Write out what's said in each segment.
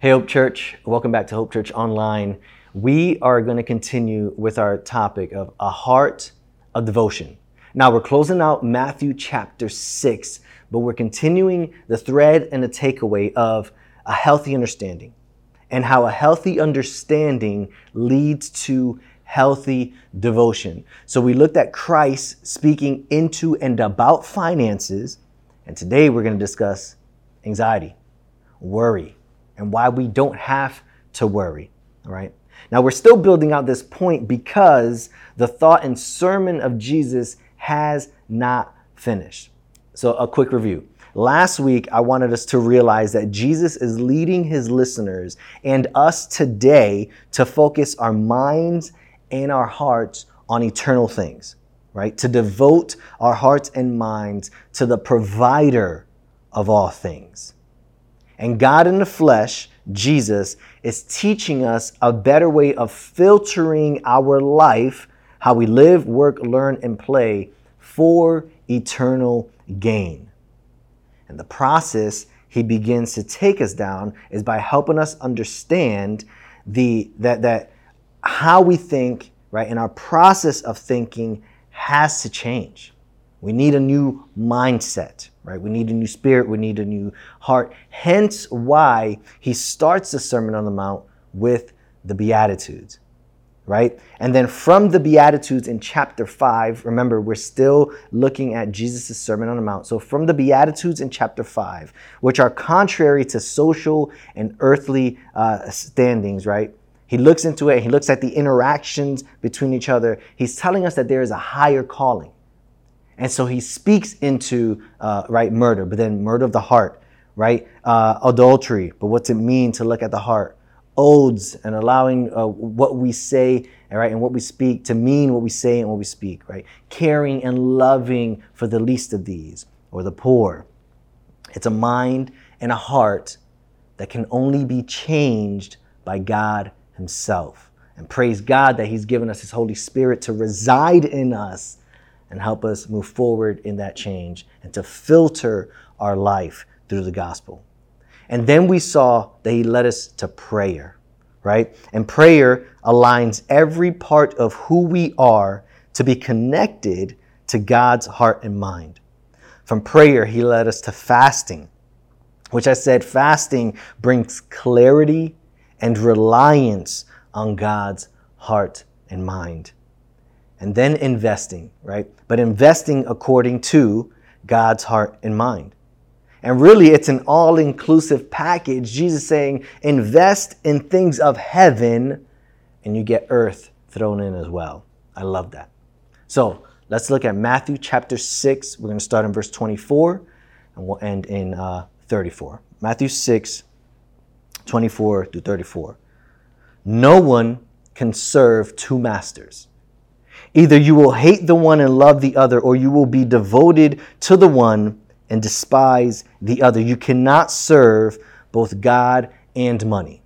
Hey, Hope Church. Welcome back to Hope Church Online. We are going to continue with our topic of a heart of devotion. Now, we're closing out Matthew chapter 6, but we're continuing the thread and the takeaway of a healthy understanding and how a healthy understanding leads to healthy devotion. So, we looked at Christ speaking into and about finances, and today we're going to discuss anxiety, worry, and why we don't have to worry. All right. Now, we're still building out this point because the thought and sermon of Jesus has not finished. So, a quick review. Last week, I wanted us to realize that Jesus is leading his listeners and us today to focus our minds and our hearts on eternal things, right? To devote our hearts and minds to the provider of all things. And God in the flesh, Jesus, is teaching us a better way of filtering our life, how we live, work, learn, and play for eternal gain. And the process he begins to take us down is by helping us understand the that that how we think, right, and our process of thinking has to change. We need a new mindset, right? We need a new spirit. We need a new heart. Hence why he starts the Sermon on the Mount with the Beatitudes, right? And then from the Beatitudes in chapter 5, remember, we're still looking at Jesus' Sermon on the Mount. So from the Beatitudes in chapter 5, which are contrary to social and earthly uh, standings, right? He looks into it, he looks at the interactions between each other. He's telling us that there is a higher calling and so he speaks into, uh, right, murder, but then murder of the heart, right? Uh, adultery, but what's it mean to look at the heart? Odes and allowing uh, what we say, right, and what we speak to mean what we say and what we speak, right? Caring and loving for the least of these or the poor. It's a mind and a heart that can only be changed by God Himself. And praise God that He's given us His Holy Spirit to reside in us and help us move forward in that change and to filter our life through the gospel. And then we saw that he led us to prayer, right? And prayer aligns every part of who we are to be connected to God's heart and mind. From prayer, he led us to fasting, which I said fasting brings clarity and reliance on God's heart and mind and then investing, right? But investing according to God's heart and mind. And really, it's an all inclusive package. Jesus saying, invest in things of heaven, and you get earth thrown in as well. I love that. So let's look at Matthew chapter 6. We're going to start in verse 24, and we'll end in uh, 34. Matthew 6, 24 to 34. No one can serve two masters. Either you will hate the one and love the other, or you will be devoted to the one and despise the other. You cannot serve both God and money.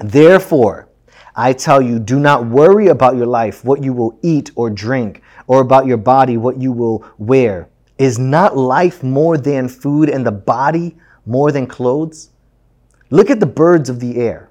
Therefore, I tell you, do not worry about your life, what you will eat or drink, or about your body, what you will wear. Is not life more than food and the body more than clothes? Look at the birds of the air.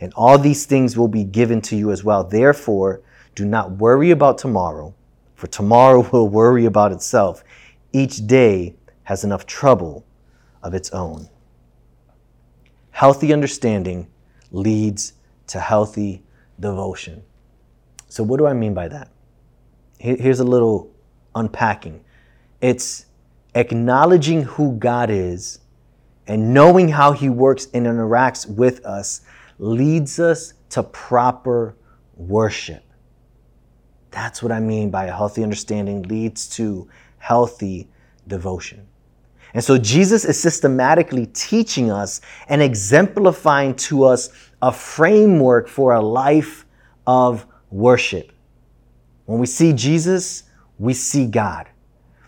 and all these things will be given to you as well. Therefore, do not worry about tomorrow, for tomorrow will worry about itself. Each day has enough trouble of its own. Healthy understanding leads to healthy devotion. So, what do I mean by that? Here's a little unpacking it's acknowledging who God is and knowing how He works and interacts with us leads us to proper worship. That's what I mean by a healthy understanding leads to healthy devotion. And so Jesus is systematically teaching us and exemplifying to us a framework for a life of worship. When we see Jesus, we see God.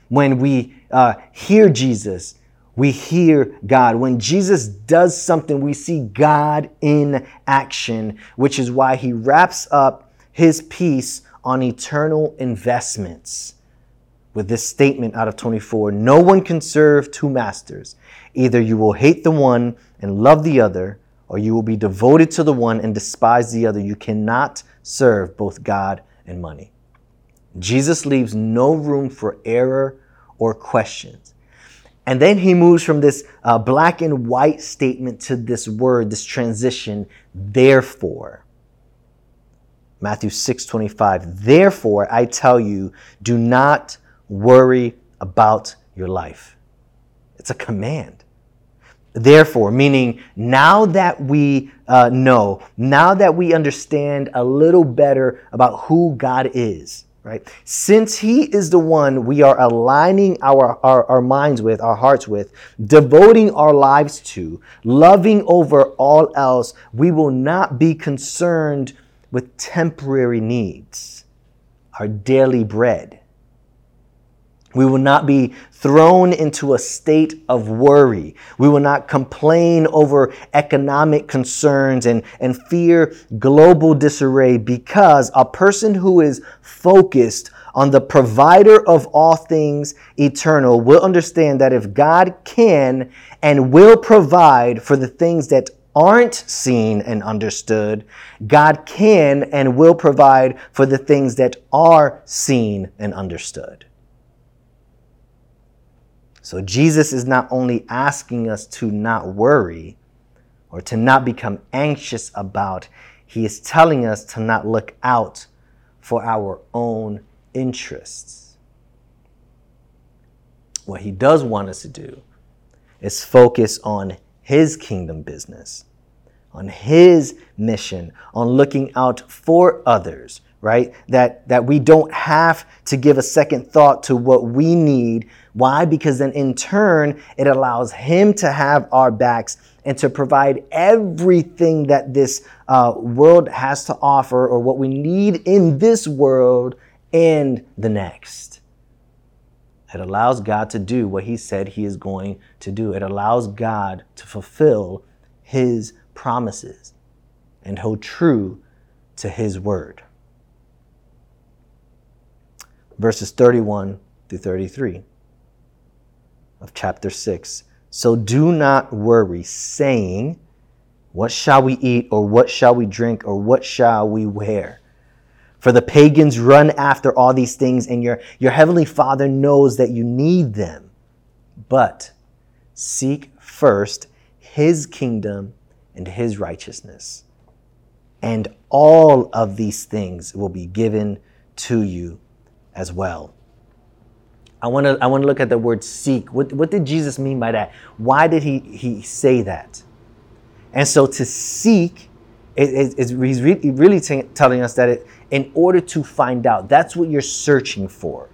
When we uh, hear Jesus, we hear God. When Jesus does something, we see God in action, which is why he wraps up his piece on eternal investments with this statement out of 24 No one can serve two masters. Either you will hate the one and love the other, or you will be devoted to the one and despise the other. You cannot serve both God and money. Jesus leaves no room for error or questions. And then he moves from this uh, black and white statement to this word, this transition, therefore. Matthew 6 25. Therefore, I tell you, do not worry about your life. It's a command. Therefore, meaning now that we uh, know, now that we understand a little better about who God is, right? Since He is the one we are aligning our, our, our minds with, our hearts with, devoting our lives to, loving over all else, we will not be concerned with temporary needs, our daily bread. We will not be thrown into a state of worry. We will not complain over economic concerns and, and fear global disarray because a person who is focused on the provider of all things eternal will understand that if God can and will provide for the things that aren't seen and understood, God can and will provide for the things that are seen and understood. So Jesus is not only asking us to not worry or to not become anxious about, he is telling us to not look out for our own interests. What he does want us to do is focus on his kingdom business, on his mission, on looking out for others, right? That, that we don't have to give a second thought to what we need. Why? Because then in turn, it allows Him to have our backs and to provide everything that this uh, world has to offer or what we need in this world and the next. It allows God to do what He said He is going to do. It allows God to fulfill His promises and hold true to His word verses 31 through 33 of chapter 6. So do not worry, saying, What shall we eat, or what shall we drink, or what shall we wear? For the pagans run after all these things, and your, your heavenly Father knows that you need them. But seek first his kingdom and his righteousness, and all of these things will be given to you as well. I want to I want to look at the word seek. What, what did Jesus mean by that? Why did he he say that? And so to seek, it, it, he's really, really t- telling us that it, in order to find out, that's what you're searching for,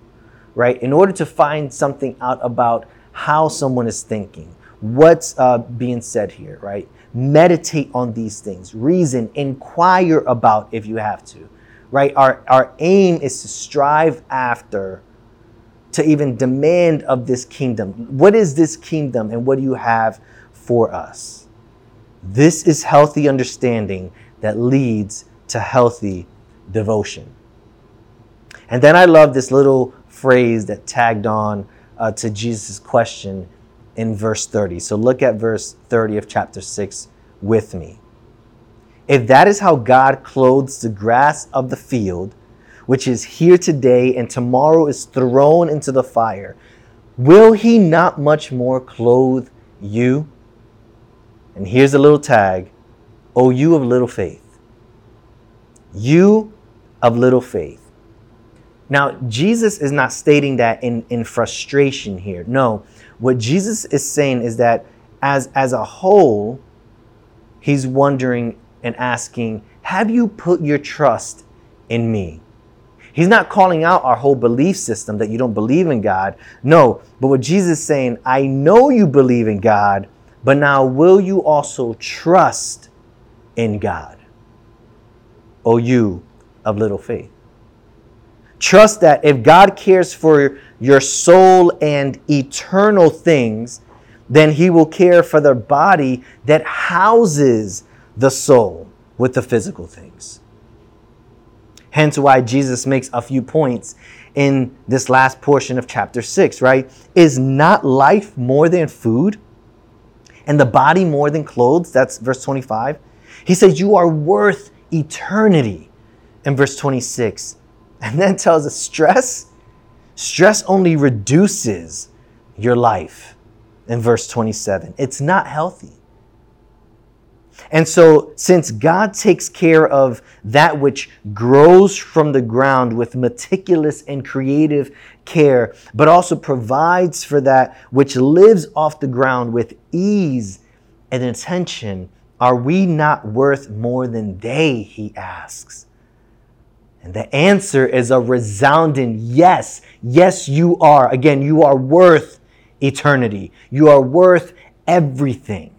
right? In order to find something out about how someone is thinking, what's uh, being said here, right? Meditate on these things, reason, inquire about if you have to right? Our, our aim is to strive after, to even demand of this kingdom. What is this kingdom and what do you have for us? This is healthy understanding that leads to healthy devotion. And then I love this little phrase that tagged on uh, to Jesus' question in verse 30. So look at verse 30 of chapter 6 with me. If that is how God clothes the grass of the field, which is here today and tomorrow is thrown into the fire, will he not much more clothe you? And here's a little tag O you of little faith. You of little faith. Now, Jesus is not stating that in, in frustration here. No, what Jesus is saying is that as, as a whole, he's wondering and asking, Have you put your trust in me? He's not calling out our whole belief system that you don't believe in God. No, but what Jesus is saying, I know you believe in God, but now will you also trust in God? O you of little faith. Trust that if God cares for your soul and eternal things, then he will care for the body that houses the soul with the physical things. Hence why Jesus makes a few points in this last portion of chapter 6, right? Is not life more than food and the body more than clothes? That's verse 25. He says, You are worth eternity in verse 26. And then tells us stress, stress only reduces your life in verse 27. It's not healthy. And so, since God takes care of that which grows from the ground with meticulous and creative care, but also provides for that which lives off the ground with ease and attention, are we not worth more than they? He asks. And the answer is a resounding yes. Yes, you are. Again, you are worth eternity. You are worth everything.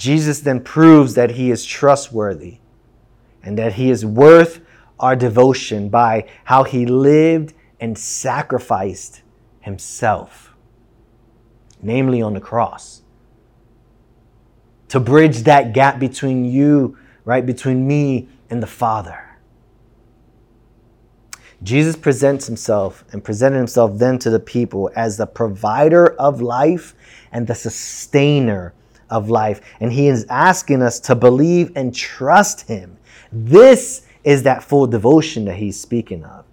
Jesus then proves that he is trustworthy and that he is worth our devotion by how he lived and sacrificed himself, namely on the cross, to bridge that gap between you right, between me and the Father. Jesus presents himself and presented himself then to the people as the provider of life and the sustainer of life. And he is asking us to believe and trust him. This is that full devotion that he's speaking of.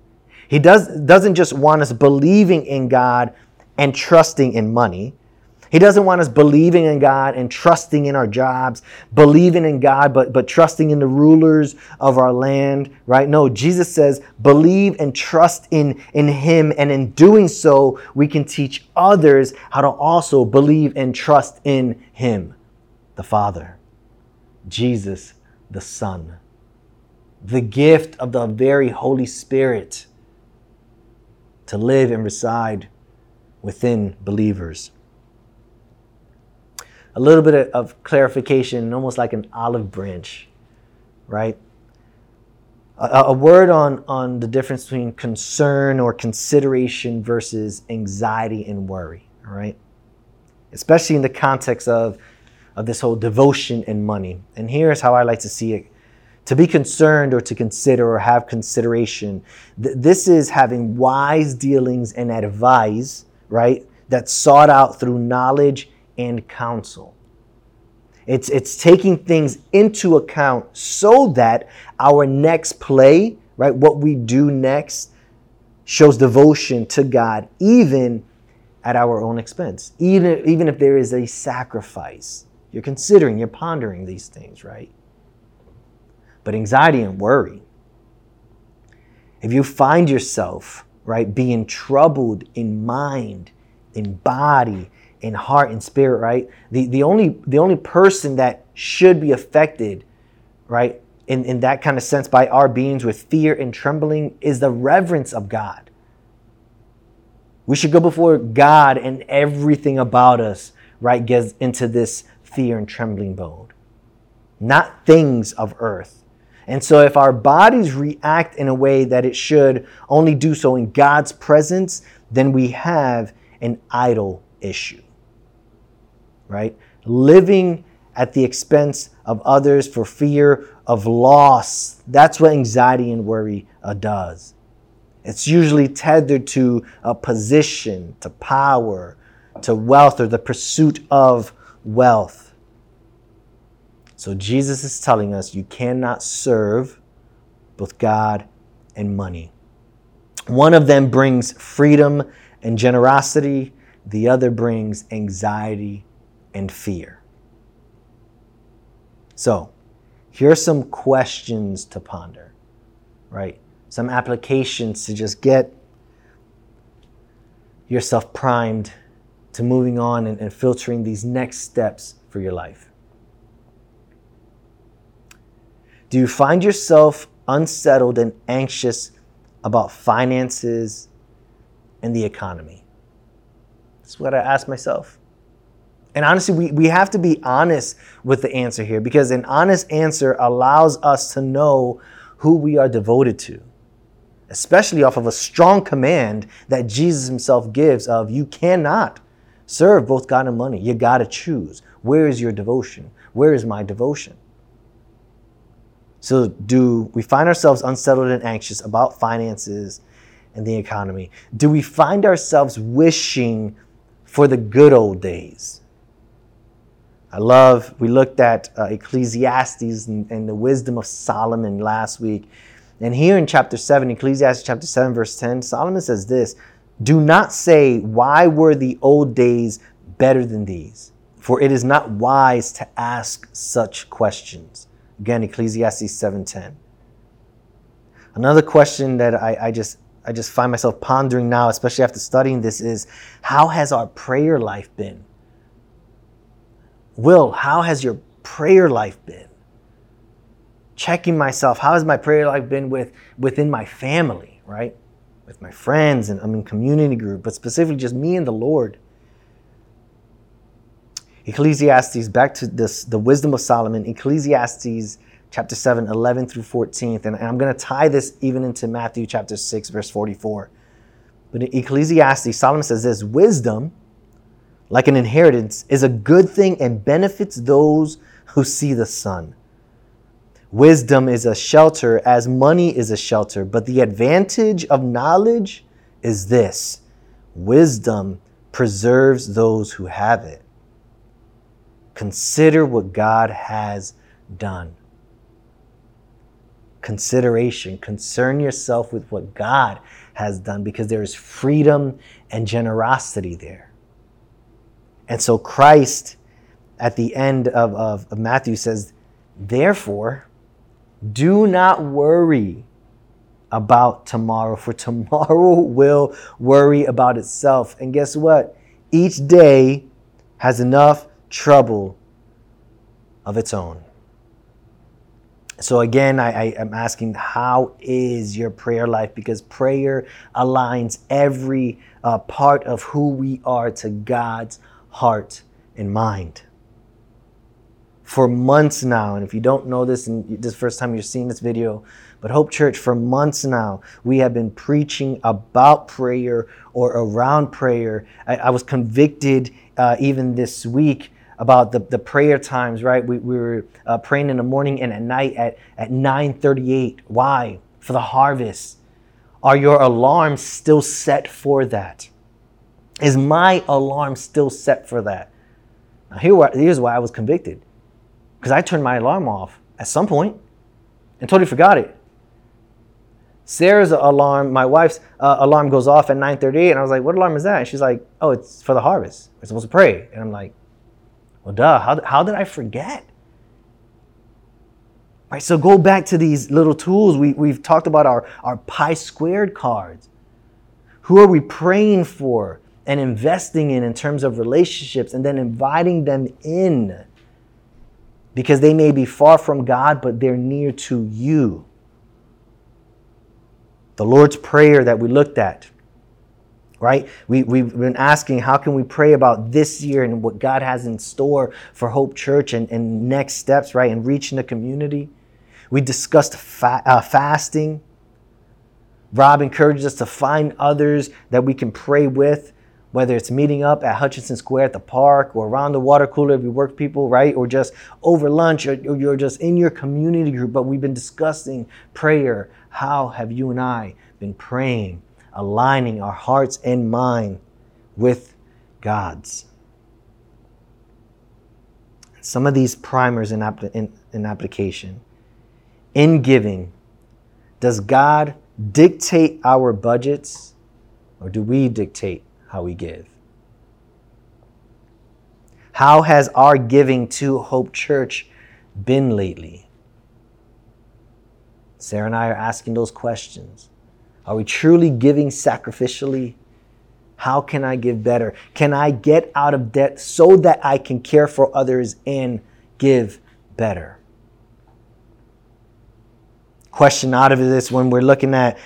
He does, doesn't just want us believing in God and trusting in money. He doesn't want us believing in God and trusting in our jobs, believing in God, but, but trusting in the rulers of our land, right? No, Jesus says, believe and trust in, in Him. And in doing so, we can teach others how to also believe and trust in Him, the Father, Jesus, the Son, the gift of the very Holy Spirit to live and reside within believers a little bit of clarification, almost like an olive branch, right? A, a, word on, on the difference between concern or consideration versus anxiety and worry, all right? Especially in the context of, of this whole devotion and money. And here's how I like to see it to be concerned or to consider or have consideration. Th- this is having wise dealings and advice, right? That's sought out through knowledge and counsel. It's, it's taking things into account so that our next play, right, what we do next, shows devotion to God, even at our own expense, even, even if there is a sacrifice. You're considering, you're pondering these things, right? But anxiety and worry, if you find yourself, right, being troubled in mind, in body, in heart and spirit, right? The, the, only, the only person that should be affected, right, in, in that kind of sense by our beings with fear and trembling is the reverence of God. We should go before God and everything about us, right, gets into this fear and trembling mode, not things of earth. And so, if our bodies react in a way that it should only do so in God's presence, then we have an idol issue right? Living at the expense of others for fear of loss. That's what anxiety and worry uh, does. It's usually tethered to a position, to power, to wealth, or the pursuit of wealth. So Jesus is telling us you cannot serve both God and money. One of them brings freedom and generosity, the other brings anxiety and fear. So, here are some questions to ponder, right? Some applications to just get yourself primed to moving on and, and filtering these next steps for your life. Do you find yourself unsettled and anxious about finances and the economy? That's what I ask myself. And honestly, we, we have to be honest with the answer here because an honest answer allows us to know who we are devoted to, especially off of a strong command that Jesus himself gives of you cannot serve both God and money. You got to choose. Where is your devotion? Where is my devotion? So, do we find ourselves unsettled and anxious about finances and the economy? Do we find ourselves wishing for the good old days? I love, we looked at uh, Ecclesiastes and, and the wisdom of Solomon last week. And here in chapter 7, Ecclesiastes chapter 7, verse 10, Solomon says this Do not say, Why were the old days better than these? For it is not wise to ask such questions. Again, Ecclesiastes 7:10. Another question that I, I just I just find myself pondering now, especially after studying this, is how has our prayer life been? Will, how has your prayer life been? Checking myself, how has my prayer life been with within my family, right? With my friends and I'm in community group, but specifically just me and the Lord. Ecclesiastes, back to this, the wisdom of Solomon, Ecclesiastes chapter 7, 11 through 14. And I'm going to tie this even into Matthew chapter 6, verse 44. But in Ecclesiastes, Solomon says this wisdom, like an inheritance, is a good thing and benefits those who see the sun. Wisdom is a shelter as money is a shelter, but the advantage of knowledge is this wisdom preserves those who have it. Consider what God has done. Consideration. Concern yourself with what God has done because there is freedom and generosity there. And so Christ, at the end of, of, of Matthew, says, Therefore, do not worry about tomorrow, for tomorrow will worry about itself. And guess what? Each day has enough trouble of its own. So again, I, am asking, how is your prayer life? Because prayer aligns every uh, part of who we are to God's heart and mind. For months now, and if you don't know this, and this first time you're seeing this video, but Hope Church, for months now, we have been preaching about prayer or around prayer. I, I was convicted uh, even this week about the, the prayer times, right? We, we were uh, praying in the morning and at night at, at 9.38. Why? For the harvest. Are your alarms still set for that? Is my alarm still set for that? Now, here, here's why I was convicted. Because I turned my alarm off at some point and totally forgot it. Sarah's alarm, my wife's uh, alarm goes off at 9:38, and I was like, "What alarm is that?" And she's like, "Oh, it's for the harvest. We're supposed to pray." And I'm like, well, duh, how, how did I forget? Right, so go back to these little tools. We, we've talked about our, our pi squared cards. Who are we praying for and investing in in terms of relationships and then inviting them in? Because they may be far from God, but they're near to you. The Lord's Prayer that we looked at right we, we've been asking how can we pray about this year and what god has in store for hope church and, and next steps right and reaching the community we discussed fa- uh, fasting rob encourages us to find others that we can pray with whether it's meeting up at hutchinson square at the park or around the water cooler if you work people right or just over lunch or, you're just in your community group but we've been discussing prayer how have you and i been praying aligning our hearts and mind with God's. Some of these primers in, in, in application. In giving, does God dictate our budgets or do we dictate how we give? How has our giving to Hope Church been lately? Sarah and I are asking those questions. Are we truly giving sacrificially? How can I give better? Can I get out of debt so that I can care for others and give better? Question out of this when we're looking at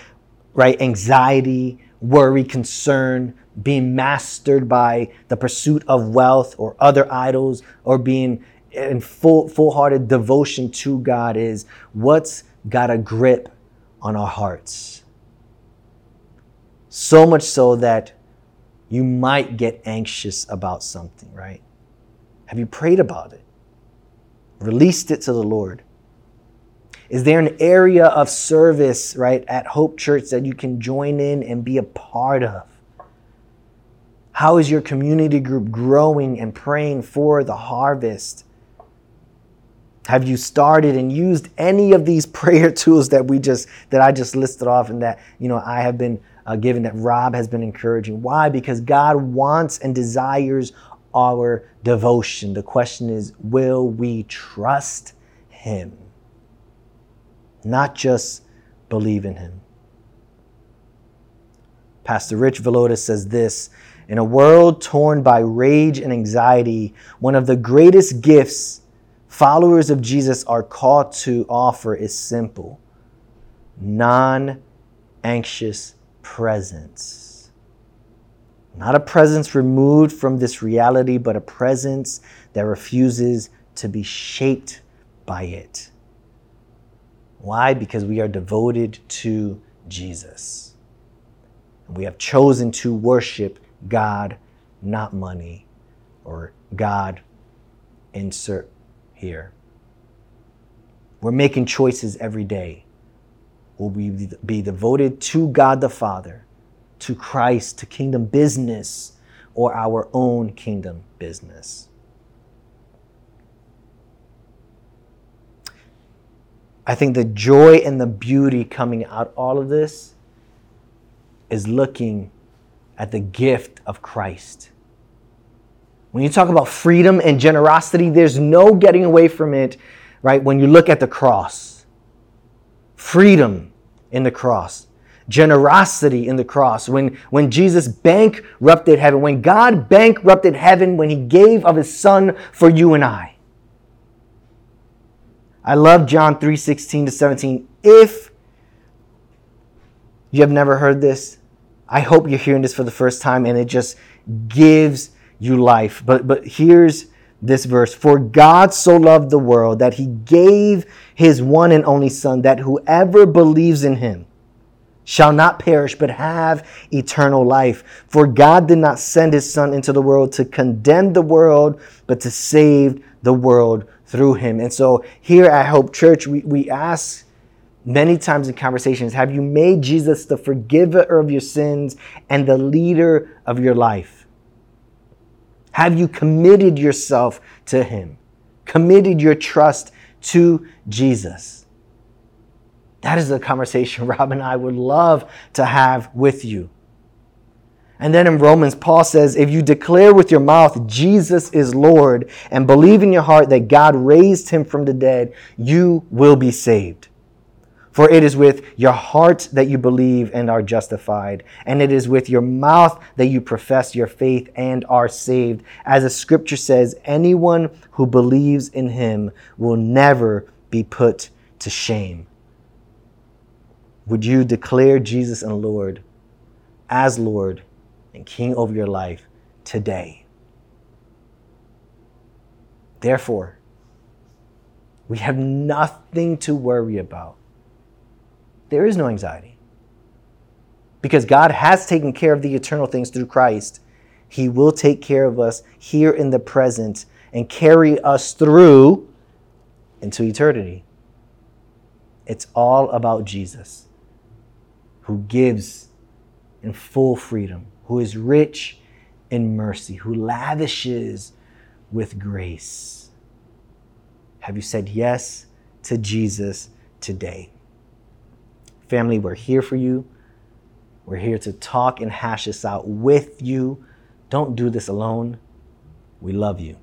right anxiety, worry, concern, being mastered by the pursuit of wealth or other idols, or being in full full-hearted devotion to God is what's got a grip on our hearts. So much so that you might get anxious about something, right? Have you prayed about it? Released it to the Lord? Is there an area of service, right, at Hope Church that you can join in and be a part of? How is your community group growing and praying for the harvest? Have you started and used any of these prayer tools that we just that I just listed off and that you know I have been uh, given that Rob has been encouraging? Why? Because God wants and desires our devotion. The question is, will we trust Him? Not just believe in Him. Pastor Rich Villodas says this In a world torn by rage and anxiety, one of the greatest gifts followers of Jesus are called to offer is simple non anxious presence. Not a presence removed from this reality, but a presence that refuses to be shaped by it. Why? Because we are devoted to Jesus. We have chosen to worship God, not money, or God, insert here. We're making choices every day. Will we be devoted to God the Father, to Christ, to kingdom business, or our own kingdom business? I think the joy and the beauty coming out all of this is looking at the gift of Christ when you talk about freedom and generosity, there's no getting away from it, right? When you look at the cross, freedom in the cross, generosity in the cross. When, when Jesus bankrupted heaven, when God bankrupted heaven when he gave of his son for you and I. I love John 3 16 to 17. If you have never heard this, I hope you're hearing this for the first time and it just gives you life. But but here's this verse For God so loved the world that he gave his one and only Son, that whoever believes in him shall not perish, but have eternal life. For God did not send his Son into the world to condemn the world, but to save the world through him. And so here at Hope Church, we, we ask many times in conversations have you made Jesus the forgiver of your sins and the leader of your life? Have you committed yourself to Him? Committed your trust to Jesus? That is the conversation Rob and I would love to have with you. And then in Romans, Paul says, if you declare with your mouth Jesus is Lord and believe in your heart that God raised him from the dead, you will be saved. For it is with your heart that you believe and are justified, and it is with your mouth that you profess your faith and are saved. As the scripture says, anyone who believes in him will never be put to shame. Would you declare Jesus and Lord as Lord and King over your life today? Therefore, we have nothing to worry about there is no anxiety. Because God has taken care of the eternal things through Christ. He will take care of us here in the present and carry us through into eternity. It's all about Jesus, who gives in full freedom, who is rich in mercy, who lavishes with grace. Have you said yes to Jesus today? Family, we're here for you. We're here to talk and hash this out with you. Don't do this alone. We love you.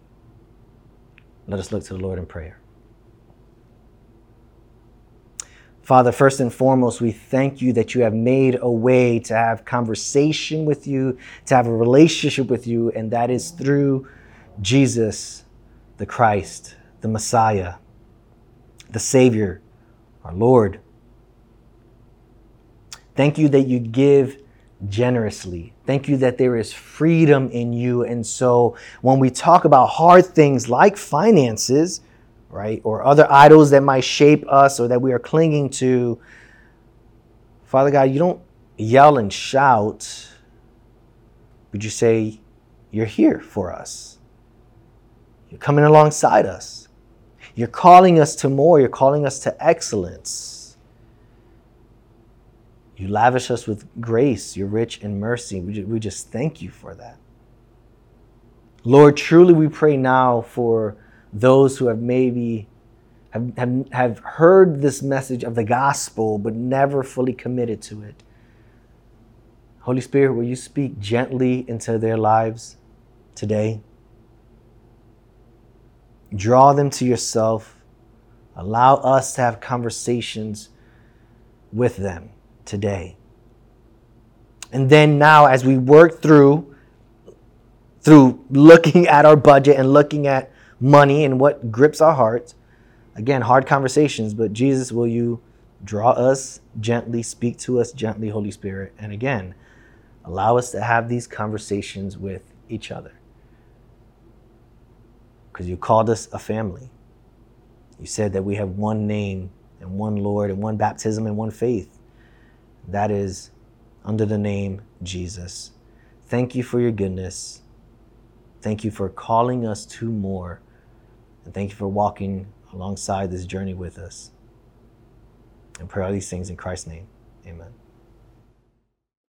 Let us look to the Lord in prayer. Father, first and foremost, we thank you that you have made a way to have conversation with you, to have a relationship with you, and that is through Jesus, the Christ, the Messiah, the Savior, our Lord. Thank you that you give generously. Thank you that there is freedom in you. And so when we talk about hard things like finances, right? Or other idols that might shape us or that we are clinging to. Father God, you don't yell and shout, but you say, You're here for us. You're coming alongside us. You're calling us to more. You're calling us to excellence. You lavish us with grace. You're rich in mercy. We just thank you for that. Lord, truly we pray now for those who have maybe have, have, have heard this message of the gospel but never fully committed to it. Holy Spirit, will you speak gently into their lives today? Draw them to yourself. Allow us to have conversations with them today. And then now, as we work through through looking at our budget and looking at money and what grips our hearts. Again, hard conversations, but Jesus, will you draw us gently, speak to us gently, Holy Spirit? And again, allow us to have these conversations with each other. Because you called us a family. You said that we have one name and one Lord and one baptism and one faith. That is under the name Jesus. Thank you for your goodness. Thank you for calling us to more. And thank you for walking alongside this journey with us. And pray all these things in Christ's name. Amen.